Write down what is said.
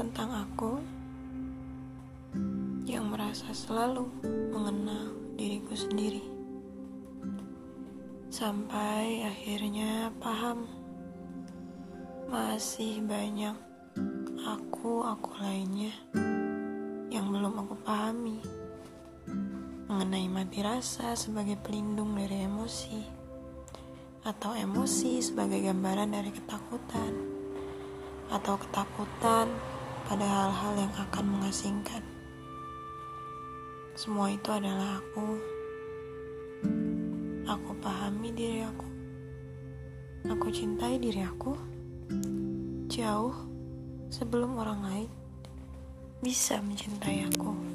tentang aku yang merasa selalu mengenal diriku sendiri. Sampai akhirnya paham masih banyak aku-aku lainnya yang belum aku pahami mengenai mati rasa sebagai pelindung dari emosi atau emosi sebagai gambaran dari ketakutan atau ketakutan pada hal-hal yang akan mengasingkan. Semua itu adalah aku. Aku pahami diri aku. Aku cintai diri aku jauh sebelum orang lain bisa mencintai aku.